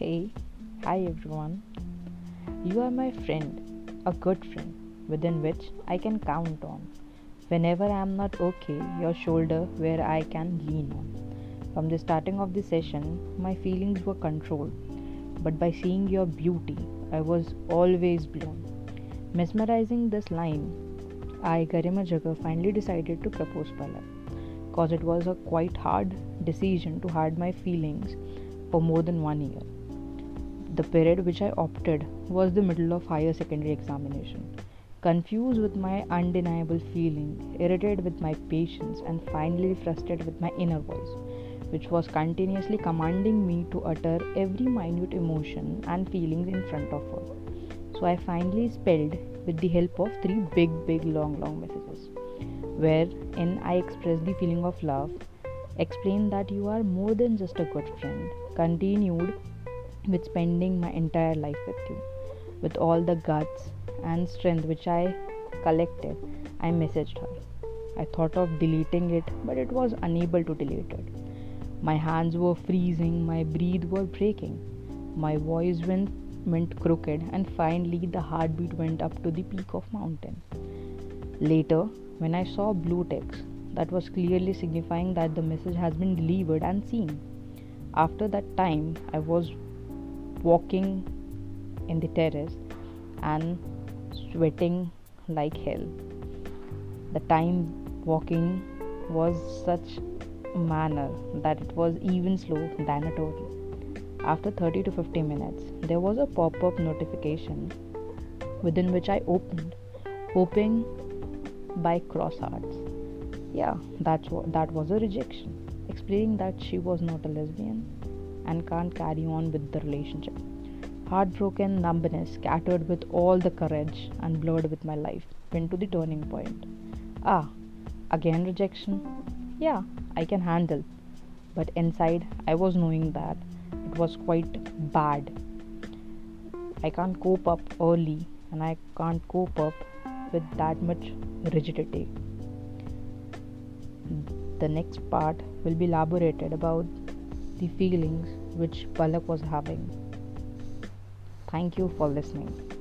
Hey, hi everyone. You are my friend, a good friend, within which I can count on. Whenever I am not okay, your shoulder where I can lean on. From the starting of the session, my feelings were controlled, but by seeing your beauty, I was always blown. Mesmerizing this line, I, Garima Jagger, finally decided to propose Palak because it was a quite hard decision to hide my feelings for more than one year. The period which I opted was the middle of higher secondary examination. Confused with my undeniable feeling, irritated with my patience, and finally frustrated with my inner voice, which was continuously commanding me to utter every minute emotion and feelings in front of her. So I finally spelled with the help of three big, big, long, long messages, wherein I expressed the feeling of love, explained that you are more than just a good friend, continued with spending my entire life with you. With all the guts and strength which I collected, I messaged her. I thought of deleting it, but it was unable to delete it. My hands were freezing, my breath was breaking, my voice went, went crooked, and finally the heartbeat went up to the peak of mountain. Later, when I saw blue text, that was clearly signifying that the message has been delivered and seen. After that time, I was walking in the terrace and sweating like hell. The time walking was such manner that it was even slow than a turtle. After 30 to 50 minutes, there was a pop up notification within which I opened, hoping by cross hearts. Yeah, that's that was a rejection, explaining that she was not a lesbian and can't carry on with the relationship. Heartbroken numbness, scattered with all the courage and blurred with my life, went to the turning point. Ah, again rejection? Yeah, I can handle. But inside, I was knowing that it was quite bad. I can't cope up early and I can't cope up with that much rigidity. The next part will be elaborated about the feelings which Palak was having. Thank you for listening.